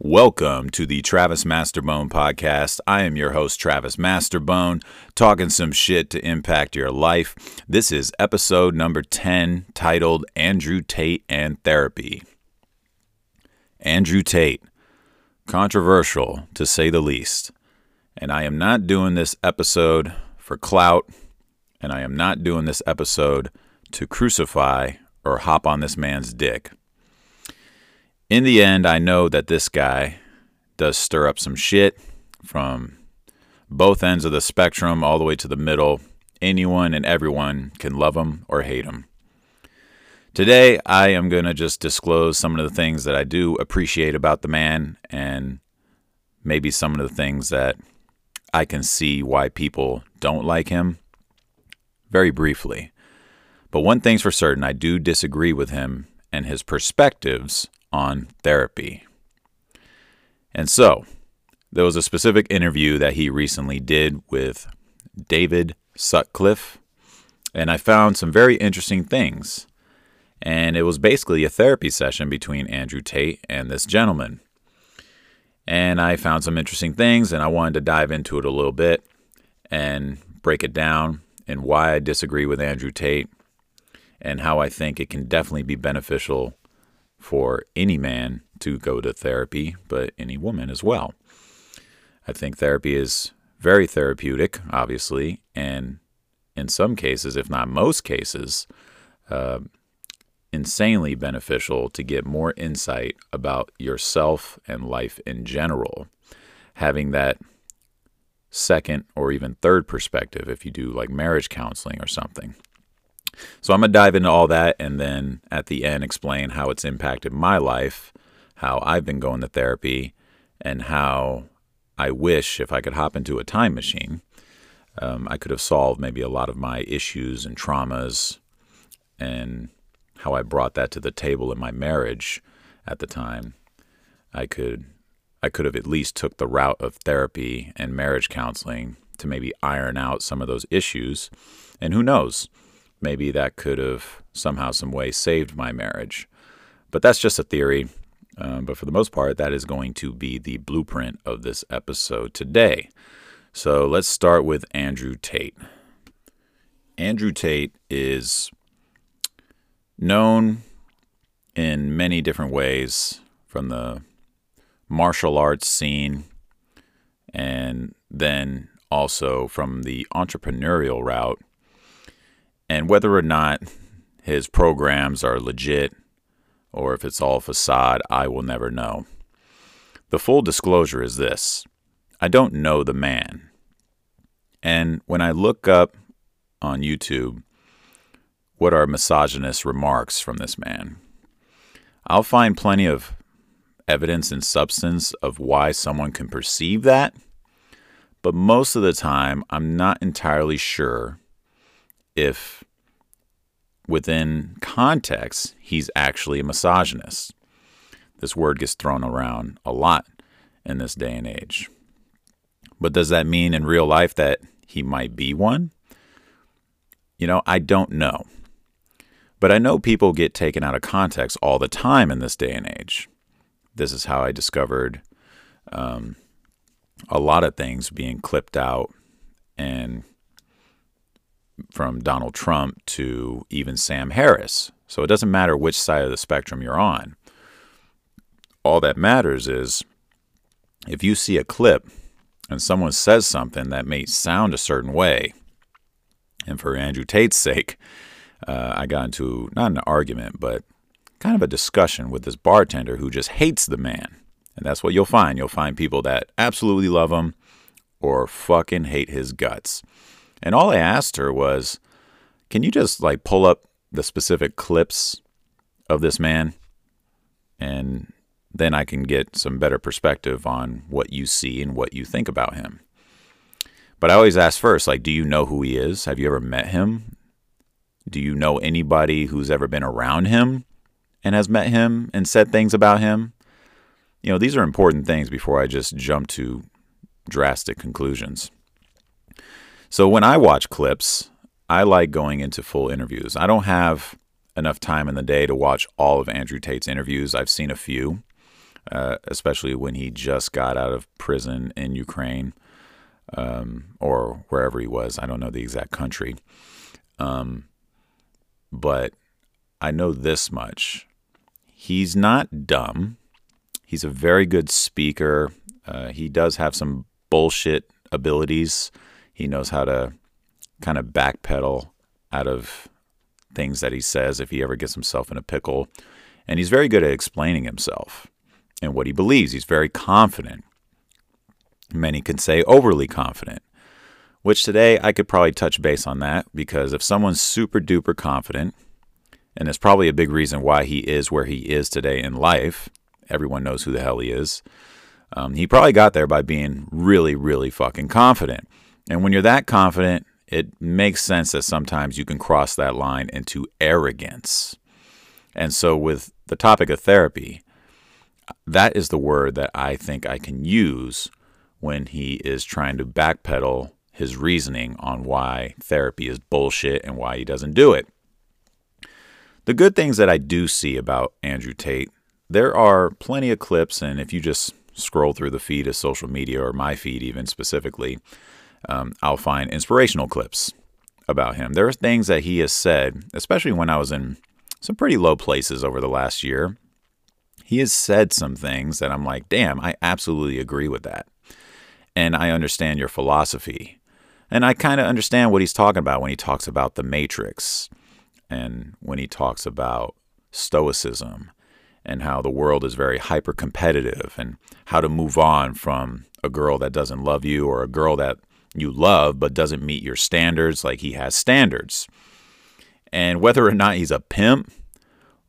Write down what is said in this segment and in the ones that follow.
Welcome to the Travis Masterbone podcast. I am your host, Travis Masterbone, talking some shit to impact your life. This is episode number 10, titled Andrew Tate and Therapy. Andrew Tate, controversial to say the least. And I am not doing this episode for clout, and I am not doing this episode to crucify or hop on this man's dick in the end, I know that this guy does stir up some shit from both ends of the spectrum all the way to the middle. Anyone and everyone can love him or hate him. Today, I am going to just disclose some of the things that I do appreciate about the man and maybe some of the things that I can see why people don't like him very briefly. But one thing's for certain I do disagree with him and his perspectives on therapy. And so, there was a specific interview that he recently did with David Sutcliffe, and I found some very interesting things. And it was basically a therapy session between Andrew Tate and this gentleman. And I found some interesting things, and I wanted to dive into it a little bit and break it down and why I disagree with Andrew Tate and how I think it can definitely be beneficial for any man to go to therapy, but any woman as well. I think therapy is very therapeutic, obviously, and in some cases, if not most cases, uh, insanely beneficial to get more insight about yourself and life in general. Having that second or even third perspective, if you do like marriage counseling or something. So I'm going to dive into all that and then at the end explain how it's impacted my life, how I've been going to therapy, and how I wish if I could hop into a time machine, um, I could have solved maybe a lot of my issues and traumas and how I brought that to the table in my marriage at the time. I could I could have at least took the route of therapy and marriage counseling to maybe iron out some of those issues. And who knows? Maybe that could have somehow, some way saved my marriage. But that's just a theory. Um, but for the most part, that is going to be the blueprint of this episode today. So let's start with Andrew Tate. Andrew Tate is known in many different ways from the martial arts scene and then also from the entrepreneurial route and whether or not his programs are legit or if it's all facade, I will never know. The full disclosure is this I don't know the man. And when I look up on YouTube what are misogynist remarks from this man, I'll find plenty of evidence and substance of why someone can perceive that. But most of the time, I'm not entirely sure if within context he's actually a misogynist. This word gets thrown around a lot in this day and age. But does that mean in real life that he might be one? You know, I don't know. But I know people get taken out of context all the time in this day and age. This is how I discovered um, a lot of things being clipped out and from Donald Trump to even Sam Harris. So it doesn't matter which side of the spectrum you're on. All that matters is if you see a clip and someone says something that may sound a certain way, and for Andrew Tate's sake, uh, I got into not an argument, but kind of a discussion with this bartender who just hates the man. And that's what you'll find. You'll find people that absolutely love him or fucking hate his guts. And all I asked her was, can you just like pull up the specific clips of this man? And then I can get some better perspective on what you see and what you think about him. But I always ask first, like, do you know who he is? Have you ever met him? Do you know anybody who's ever been around him and has met him and said things about him? You know, these are important things before I just jump to drastic conclusions. So when I watch clips, I like going into full interviews. I don't have enough time in the day to watch all of Andrew Tate's interviews. I've seen a few. uh, especially when he just got out of prison in Ukraine um, or wherever he was. I don't know the exact country. Um, but I know this much. He's not dumb. He's a very good speaker. Uh, he does have some bullshit abilities. He knows how to kind of backpedal out of things that he says if he ever gets himself in a pickle. And he's very good at explaining himself and what he believes. He's very confident. Many can say overly confident, which today I could probably touch base on that because if someone's super duper confident, and it's probably a big reason why he is where he is today in life, everyone knows who the hell he is. Um, he probably got there by being really, really fucking confident. And when you're that confident, it makes sense that sometimes you can cross that line into arrogance. And so, with the topic of therapy, that is the word that I think I can use when he is trying to backpedal his reasoning on why therapy is bullshit and why he doesn't do it. The good things that I do see about Andrew Tate, there are plenty of clips, and if you just scroll through the feed of social media or my feed, even specifically, um, I'll find inspirational clips about him. There are things that he has said, especially when I was in some pretty low places over the last year. He has said some things that I'm like, damn, I absolutely agree with that and I understand your philosophy. And I kind of understand what he's talking about when he talks about the matrix and when he talks about stoicism and how the world is very hyper competitive and how to move on from a girl that doesn't love you or a girl that you love but doesn't meet your standards like he has standards. And whether or not he's a pimp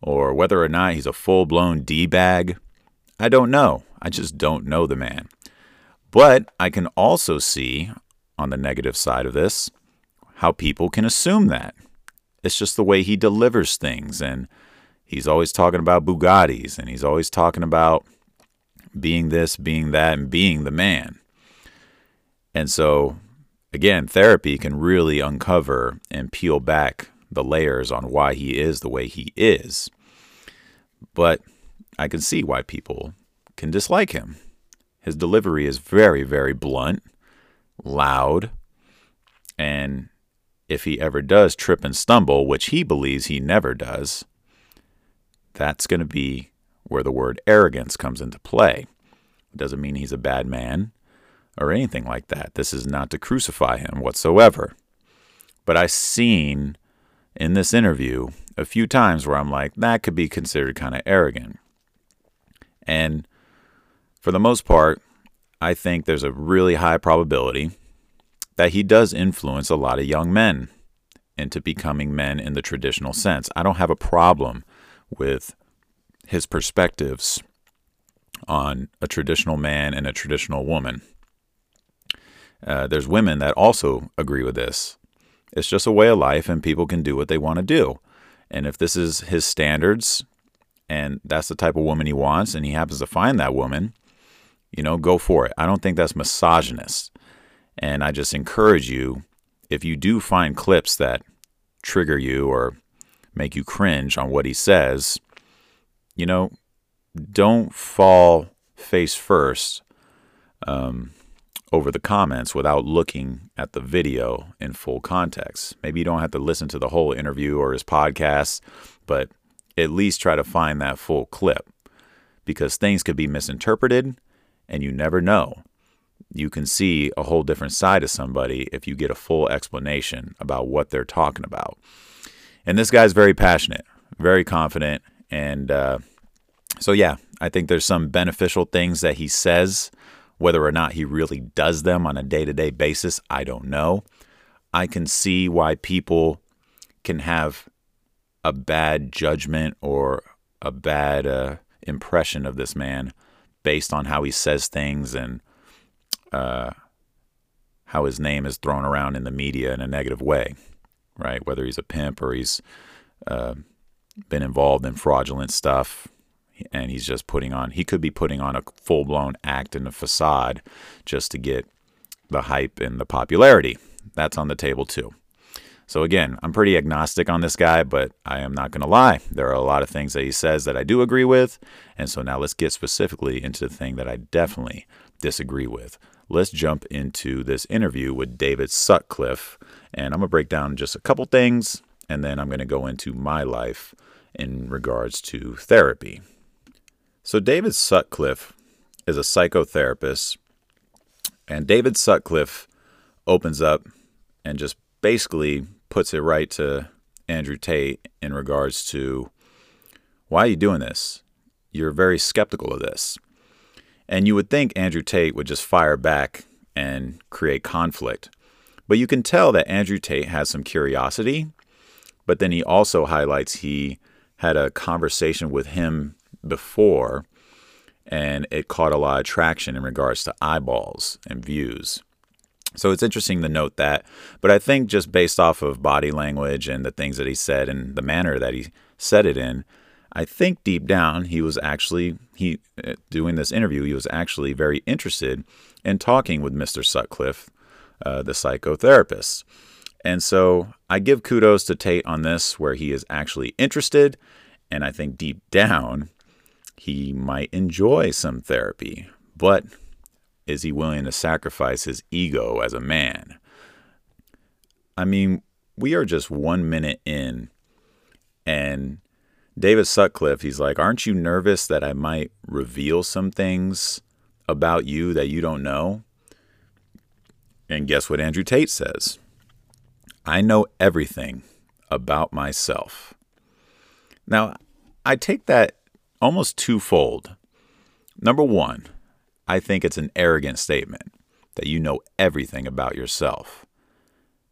or whether or not he's a full blown D bag, I don't know. I just don't know the man. But I can also see on the negative side of this how people can assume that. It's just the way he delivers things. And he's always talking about Bugattis and he's always talking about being this, being that, and being the man. And so, again, therapy can really uncover and peel back the layers on why he is the way he is. But I can see why people can dislike him. His delivery is very, very blunt, loud, and if he ever does trip and stumble, which he believes he never does, that's going to be where the word arrogance comes into play. It doesn't mean he's a bad man or anything like that. This is not to crucify him whatsoever. But I've seen in this interview a few times where I'm like, that could be considered kind of arrogant. And for the most part, I think there's a really high probability that he does influence a lot of young men into becoming men in the traditional sense. I don't have a problem with his perspectives on a traditional man and a traditional woman. Uh, there's women that also agree with this. It's just a way of life, and people can do what they want to do. And if this is his standards, and that's the type of woman he wants, and he happens to find that woman, you know, go for it. I don't think that's misogynist. And I just encourage you, if you do find clips that trigger you or make you cringe on what he says, you know, don't fall face first um, over the comments without looking at the video in full context. Maybe you don't have to listen to the whole interview or his podcast, but at least try to find that full clip because things could be misinterpreted and you never know. You can see a whole different side of somebody if you get a full explanation about what they're talking about. And this guy's very passionate, very confident. And uh, so, yeah, I think there's some beneficial things that he says. Whether or not he really does them on a day to day basis, I don't know. I can see why people can have a bad judgment or a bad uh, impression of this man based on how he says things and uh, how his name is thrown around in the media in a negative way, right? Whether he's a pimp or he's uh, been involved in fraudulent stuff and he's just putting on, he could be putting on a full blown act and a facade just to get the hype and the popularity. That's on the table too. So, again, I'm pretty agnostic on this guy, but I am not going to lie. There are a lot of things that he says that I do agree with. And so now let's get specifically into the thing that I definitely disagree with. Let's jump into this interview with David Sutcliffe. And I'm going to break down just a couple things, and then I'm going to go into my life in regards to therapy. So, David Sutcliffe is a psychotherapist, and David Sutcliffe opens up and just basically puts it right to Andrew Tate in regards to why are you doing this? You're very skeptical of this. And you would think Andrew Tate would just fire back and create conflict. But you can tell that Andrew Tate has some curiosity, but then he also highlights he had a conversation with him before and it caught a lot of traction in regards to eyeballs and views. So it's interesting to note that. But I think just based off of body language and the things that he said and the manner that he said it in, I think deep down he was actually he uh, doing this interview. He was actually very interested in talking with Mr. Sutcliffe, uh, the psychotherapist. And so I give kudos to Tate on this, where he is actually interested, and I think deep down he might enjoy some therapy, but is he willing to sacrifice his ego as a man? I mean, we are just one minute in, and David Sutcliffe, he's like, Aren't you nervous that I might reveal some things about you that you don't know? And guess what Andrew Tate says? I know everything about myself. Now, I take that almost twofold. Number one, I think it's an arrogant statement that you know everything about yourself.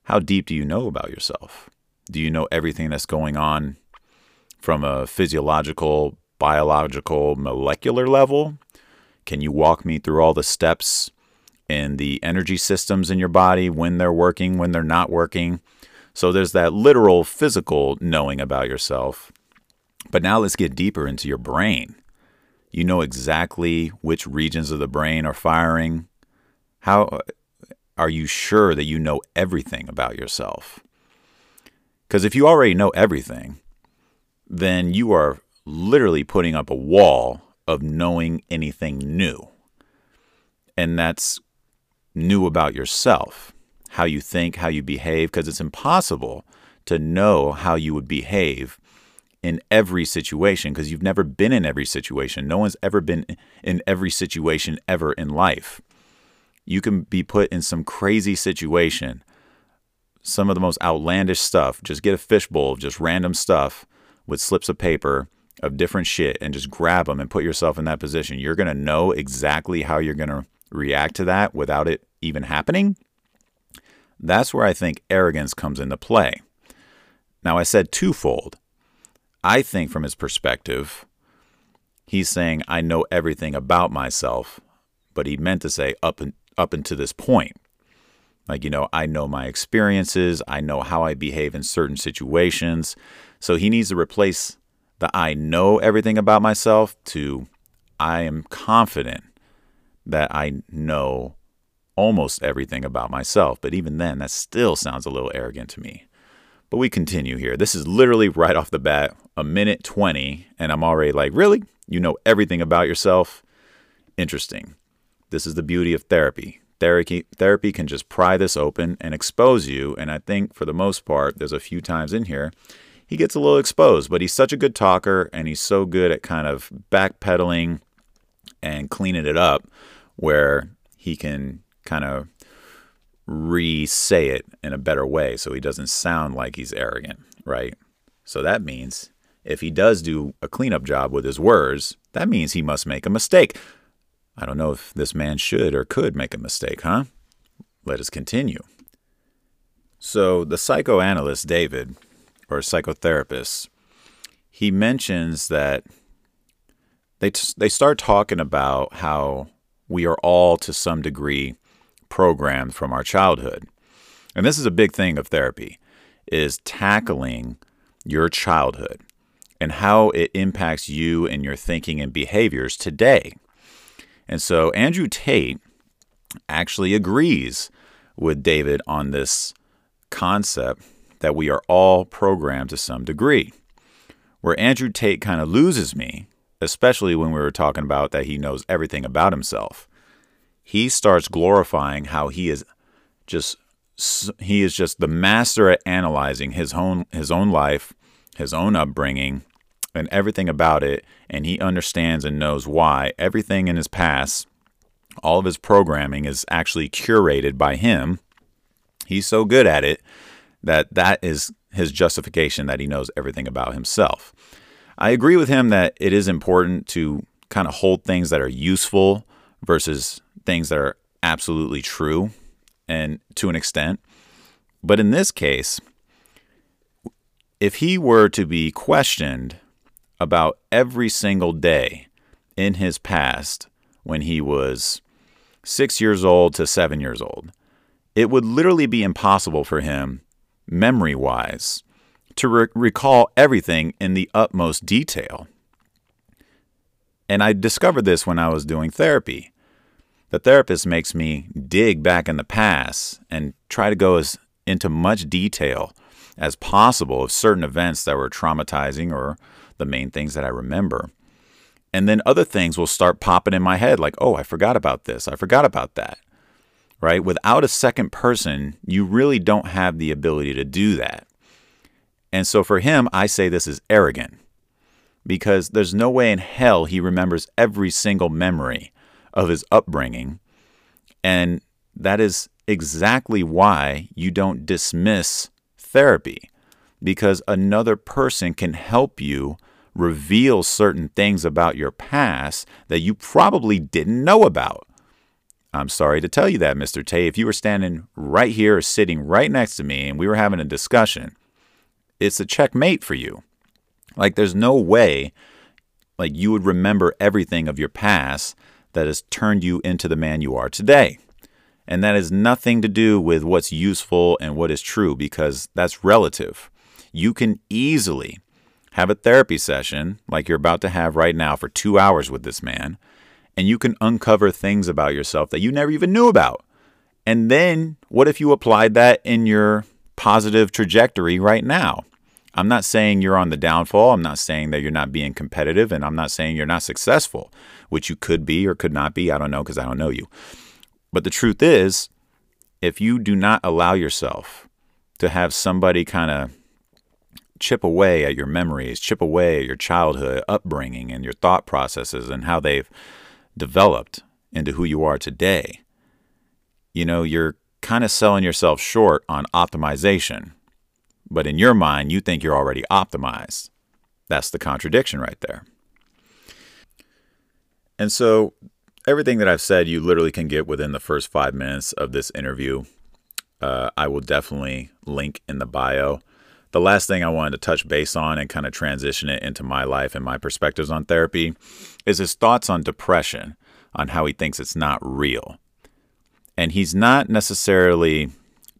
How deep do you know about yourself? Do you know everything that's going on from a physiological, biological, molecular level? Can you walk me through all the steps in the energy systems in your body, when they're working, when they're not working? So there's that literal physical knowing about yourself. But now let's get deeper into your brain. You know exactly which regions of the brain are firing. How uh, are you sure that you know everything about yourself? Because if you already know everything, then you are literally putting up a wall of knowing anything new. And that's new about yourself, how you think, how you behave, because it's impossible to know how you would behave in every situation because you've never been in every situation. No one's ever been in every situation ever in life. You can be put in some crazy situation, some of the most outlandish stuff. Just get a fishbowl of just random stuff with slips of paper of different shit and just grab them and put yourself in that position. You're going to know exactly how you're going to react to that without it even happening. That's where I think arrogance comes into play. Now, I said twofold. I think from his perspective, he's saying, I know everything about myself, but he meant to say up, and, up until this point. Like, you know, I know my experiences, I know how I behave in certain situations. So he needs to replace the I know everything about myself to I am confident that I know almost everything about myself. But even then, that still sounds a little arrogant to me. But we continue here. This is literally right off the bat, a minute 20, and I'm already like, really? You know everything about yourself? Interesting. This is the beauty of therapy. Therapy, therapy can just pry this open and expose you. And I think for the most part, there's a few times in here he gets a little exposed, but he's such a good talker and he's so good at kind of backpedaling and cleaning it up where he can kind of re say it in a better way so he doesn't sound like he's arrogant, right? So that means if he does do a cleanup job with his words, that means he must make a mistake. I don't know if this man should or could make a mistake, huh? Let us continue. So, the psychoanalyst David, or psychotherapist, he mentions that they, t- they start talking about how we are all to some degree programmed from our childhood. And this is a big thing of therapy is tackling your childhood and how it impacts you and your thinking and behaviors today. And so Andrew Tate actually agrees with David on this concept that we are all programmed to some degree. Where Andrew Tate kind of loses me, especially when we were talking about that he knows everything about himself, he starts glorifying how he is just he is just the master at analyzing his own his own life, his own upbringing, and everything about it, and he understands and knows why everything in his past, all of his programming is actually curated by him. He's so good at it that that is his justification that he knows everything about himself. I agree with him that it is important to kind of hold things that are useful versus things that are absolutely true and to an extent. But in this case, if he were to be questioned about every single day in his past when he was six years old to seven years old, it would literally be impossible for him, memory wise, to re- recall everything in the utmost detail. And I discovered this when I was doing therapy. The therapist makes me dig back in the past and try to go as into much detail as possible of certain events that were traumatizing or the main things that I remember. And then other things will start popping in my head like, oh, I forgot about this. I forgot about that. Right? Without a second person, you really don't have the ability to do that. And so for him, I say this is arrogant because there's no way in hell he remembers every single memory of his upbringing. And that is exactly why you don't dismiss therapy, because another person can help you reveal certain things about your past that you probably didn't know about. I'm sorry to tell you that, Mr. Tate. If you were standing right here or sitting right next to me and we were having a discussion, it's a checkmate for you. Like, there's no way like you would remember everything of your past that has turned you into the man you are today. And that has nothing to do with what's useful and what is true because that's relative. You can easily have a therapy session like you're about to have right now for two hours with this man, and you can uncover things about yourself that you never even knew about. And then what if you applied that in your positive trajectory right now? I'm not saying you're on the downfall. I'm not saying that you're not being competitive, and I'm not saying you're not successful, which you could be or could not be. I don't know because I don't know you. But the truth is, if you do not allow yourself to have somebody kind of chip away at your memories, chip away at your childhood upbringing and your thought processes and how they've developed into who you are today, you know, you're kind of selling yourself short on optimization but in your mind, you think you're already optimized. That's the contradiction right there. And so, everything that I've said, you literally can get within the first five minutes of this interview. Uh, I will definitely link in the bio. The last thing I wanted to touch base on and kind of transition it into my life and my perspectives on therapy is his thoughts on depression, on how he thinks it's not real. And he's not necessarily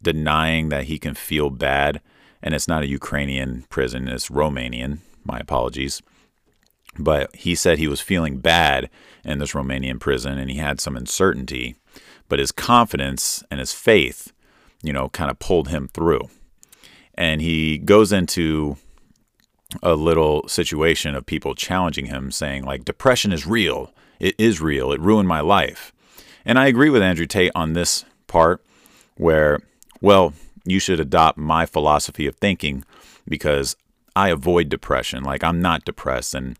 denying that he can feel bad and it's not a Ukrainian prison, it's Romanian. My apologies. But he said he was feeling bad in this Romanian prison and he had some uncertainty, but his confidence and his faith, you know, kind of pulled him through. And he goes into a little situation of people challenging him, saying, like, depression is real. It is real. It ruined my life. And I agree with Andrew Tate on this part where, well, you should adopt my philosophy of thinking because I avoid depression. Like I'm not depressed and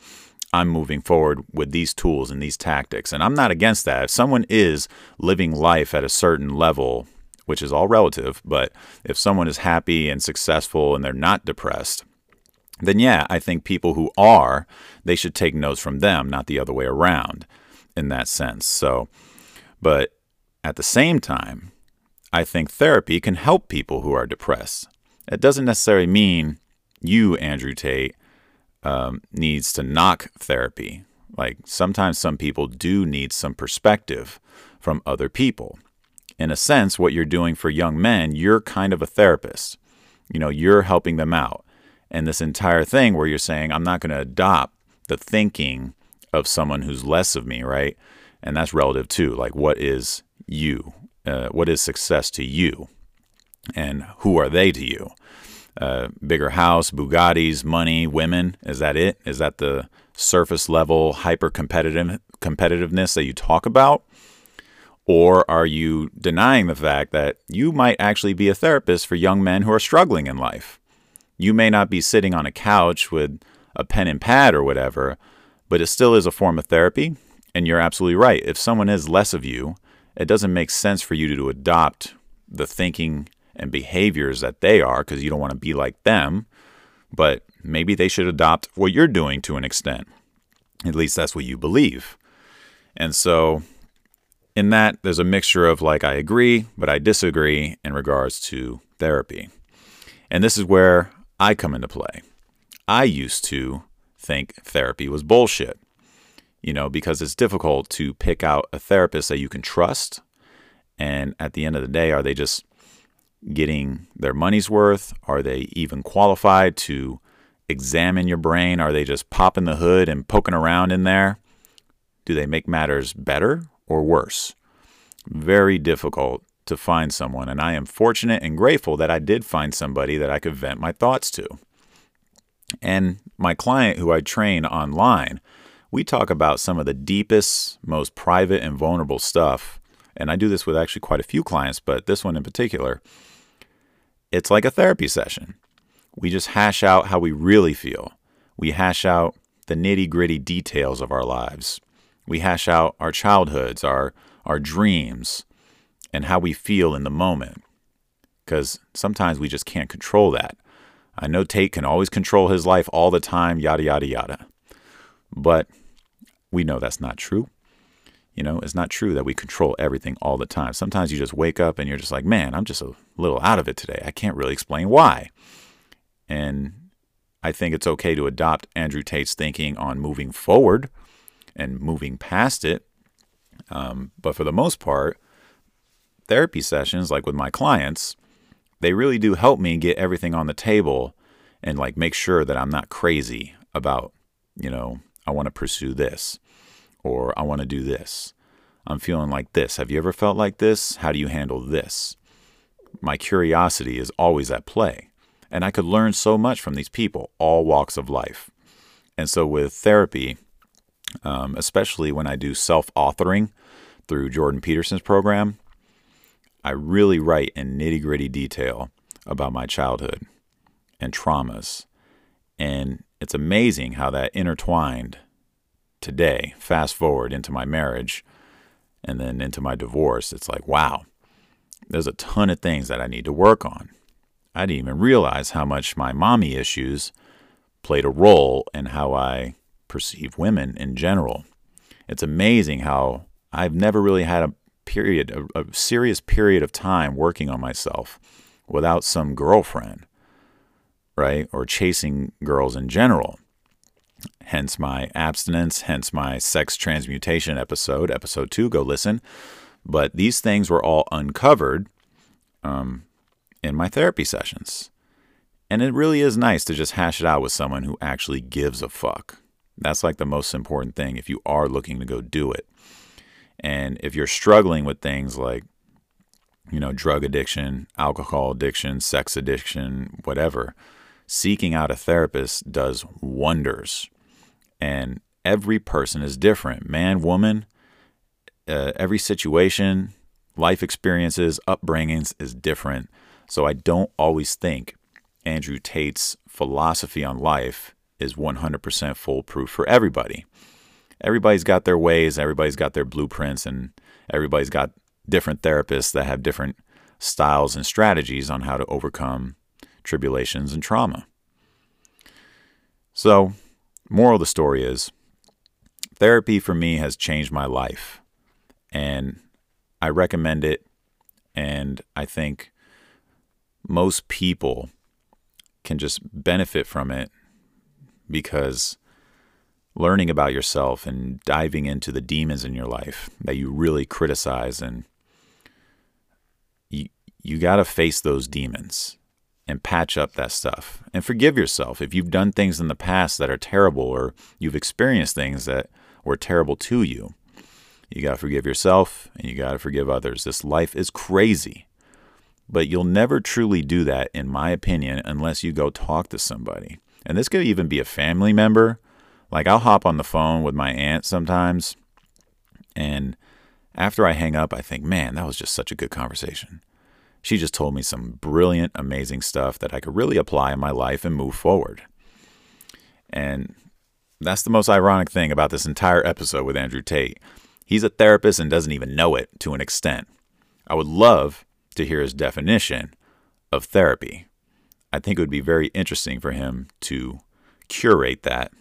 I'm moving forward with these tools and these tactics. And I'm not against that. If someone is living life at a certain level, which is all relative, but if someone is happy and successful and they're not depressed, then yeah, I think people who are, they should take notes from them, not the other way around in that sense. So, but at the same time, I think therapy can help people who are depressed. It doesn't necessarily mean you, Andrew Tate, um, needs to knock therapy. Like sometimes some people do need some perspective from other people. In a sense, what you're doing for young men, you're kind of a therapist. You know, you're helping them out. And this entire thing where you're saying, I'm not going to adopt the thinking of someone who's less of me, right? And that's relative too. Like, what is you? Uh, what is success to you and who are they to you uh, bigger house, Bugattis, money, women. Is that it? Is that the surface level hyper competitive competitiveness that you talk about? Or are you denying the fact that you might actually be a therapist for young men who are struggling in life? You may not be sitting on a couch with a pen and pad or whatever, but it still is a form of therapy. And you're absolutely right. If someone is less of you, it doesn't make sense for you to adopt the thinking and behaviors that they are because you don't want to be like them. But maybe they should adopt what you're doing to an extent. At least that's what you believe. And so in that, there's a mixture of like, I agree, but I disagree in regards to therapy. And this is where I come into play. I used to think therapy was bullshit, you know, because it's difficult to pick out a therapist that you can trust. And at the end of the day, are they just getting their money's worth? Are they even qualified to examine your brain? Are they just popping the hood and poking around in there? Do they make matters better or worse. Very difficult to find someone, and I am fortunate and grateful that I did find somebody that I could vent my thoughts to. And my client, who I train online, we talk about some of the deepest, most private, and vulnerable stuff. And I do this with actually quite a few clients, but this one in particular. It's like a therapy session. We just hash out how we really feel. We hash out the nitty gritty details of our lives. We hash out our childhoods, our our dreams, and how we feel in the moment. Because sometimes we just can't control that. I know Tate can always control his life all the time, yada, yada, yada. But we know that's not true. You know, it's not true that we control everything all the time. Sometimes you just wake up and you're just like, man, I'm just a little out of it today. I can't really explain why. And I think it's okay to adopt Andrew Tate's thinking on moving forward and moving past it. Um, but for the most part, therapy sessions, like with my clients, they really do help me get everything on the table and like make sure that I'm not crazy about, you know, I want to pursue this or I want to do this. I'm feeling like this. Have you ever felt like this? How do you handle this? My curiosity is always at play. And I could learn so much from these people, all walks of life. And so with therapy, um, especially when I do self authoring through Jordan Peterson's program. I really write in nitty gritty detail about my childhood and traumas. And it's amazing how that intertwined today, fast forward into my marriage and then into my divorce. It's like, wow, there's a ton of things that I need to work on. I didn't even realize how much my mommy issues played a role in how I perceive women in general. It's amazing how I've never really had a period, a, a serious period of time working on myself without some girlfriend, right? Or chasing girls in general. Hence my abstinence, hence my sex transmutation episode, episode two, go listen. But these things were all uncovered um, in my therapy sessions. And it really is nice to just hash it out with someone who actually gives a fuck. That's like the most important thing if you are looking to go do it. And if you're struggling with things like, you know, drug addiction, alcohol addiction, sex addiction, whatever, seeking out a therapist does wonders. And every person is different man, woman, uh, every situation, life experiences, upbringings is different. So I don't always think Andrew Tate's philosophy on life is 100% foolproof for everybody. Everybody's got their ways, everybody's got their blueprints, and everybody's got different therapists that have different styles and strategies on how to overcome tribulations and trauma. So, moral of the story is therapy for me has changed my life, and I recommend it. And I think most people can just benefit from it because learning about yourself and diving into the demons in your life that you really criticize and you you got to face those demons and patch up that stuff and forgive yourself if you've done things in the past that are terrible or you've experienced things that were terrible to you you got to forgive yourself and you got to forgive others this life is crazy But you'll never truly do that, in my opinion, unless you go talk to somebody. And this could even be a family member. Like I'll hop on the phone with my aunt sometimes, and after I hang up, I think, man, that was just such a good conversation. She just told me some brilliant, amazing stuff that I could really apply in my life and move forward. And that's the most ironic thing about this entire episode with Andrew Tate. He's a therapist and doesn't even know it to an extent. I would love to hear his definition of therapy. I think it would be very interesting for him to curate that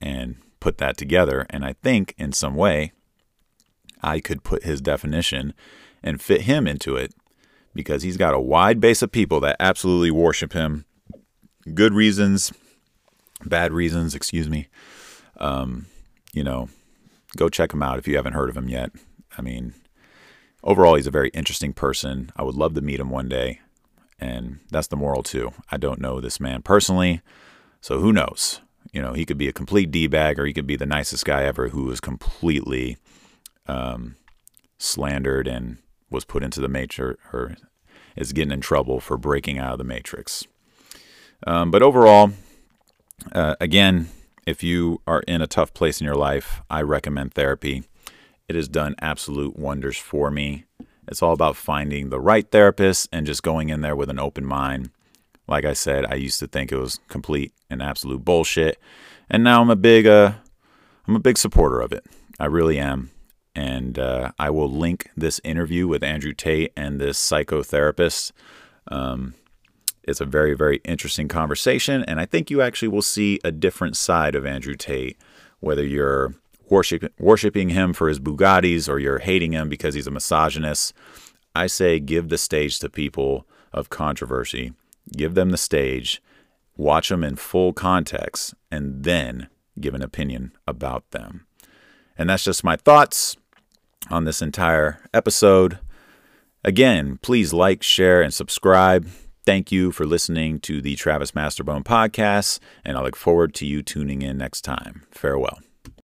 and put that together. And I think in some way, I could put his definition and fit him into it because he's got a wide base of people that absolutely worship him. Good reasons, bad reasons, excuse me. Um, you know, go check him out if you haven't heard of him yet. I mean, overall, he's a very interesting person. I would love to meet him one day. And that's the moral, too. I don't know this man personally, so who knows? You know, he could be a complete D bag or he could be the nicest guy ever who was completely um, slandered and was put into the matrix or is getting in trouble for breaking out of the matrix. Um, but overall, uh, again, if you are in a tough place in your life, I recommend therapy. It has done absolute wonders for me. It's all about finding the right therapist and just going in there with an open mind. Like I said, I used to think it was complete and absolute bullshit, and now I'm a big uh, I'm a big supporter of it. I really am and uh, I will link this interview with Andrew Tate and this psychotherapist. Um, it's a very, very interesting conversation, and I think you actually will see a different side of Andrew Tate, whether you're worship, worshiping him for his Bugattis or you're hating him because he's a misogynist. I say give the stage to people of controversy, give them the stage, watch them in full context, and then give an opinion about them. And that's just my thoughts on this entire episode. Again, please like, share, and subscribe. Thank you for listening to the Travis Masterbone podcast, and I look forward to you tuning in next time. Farewell.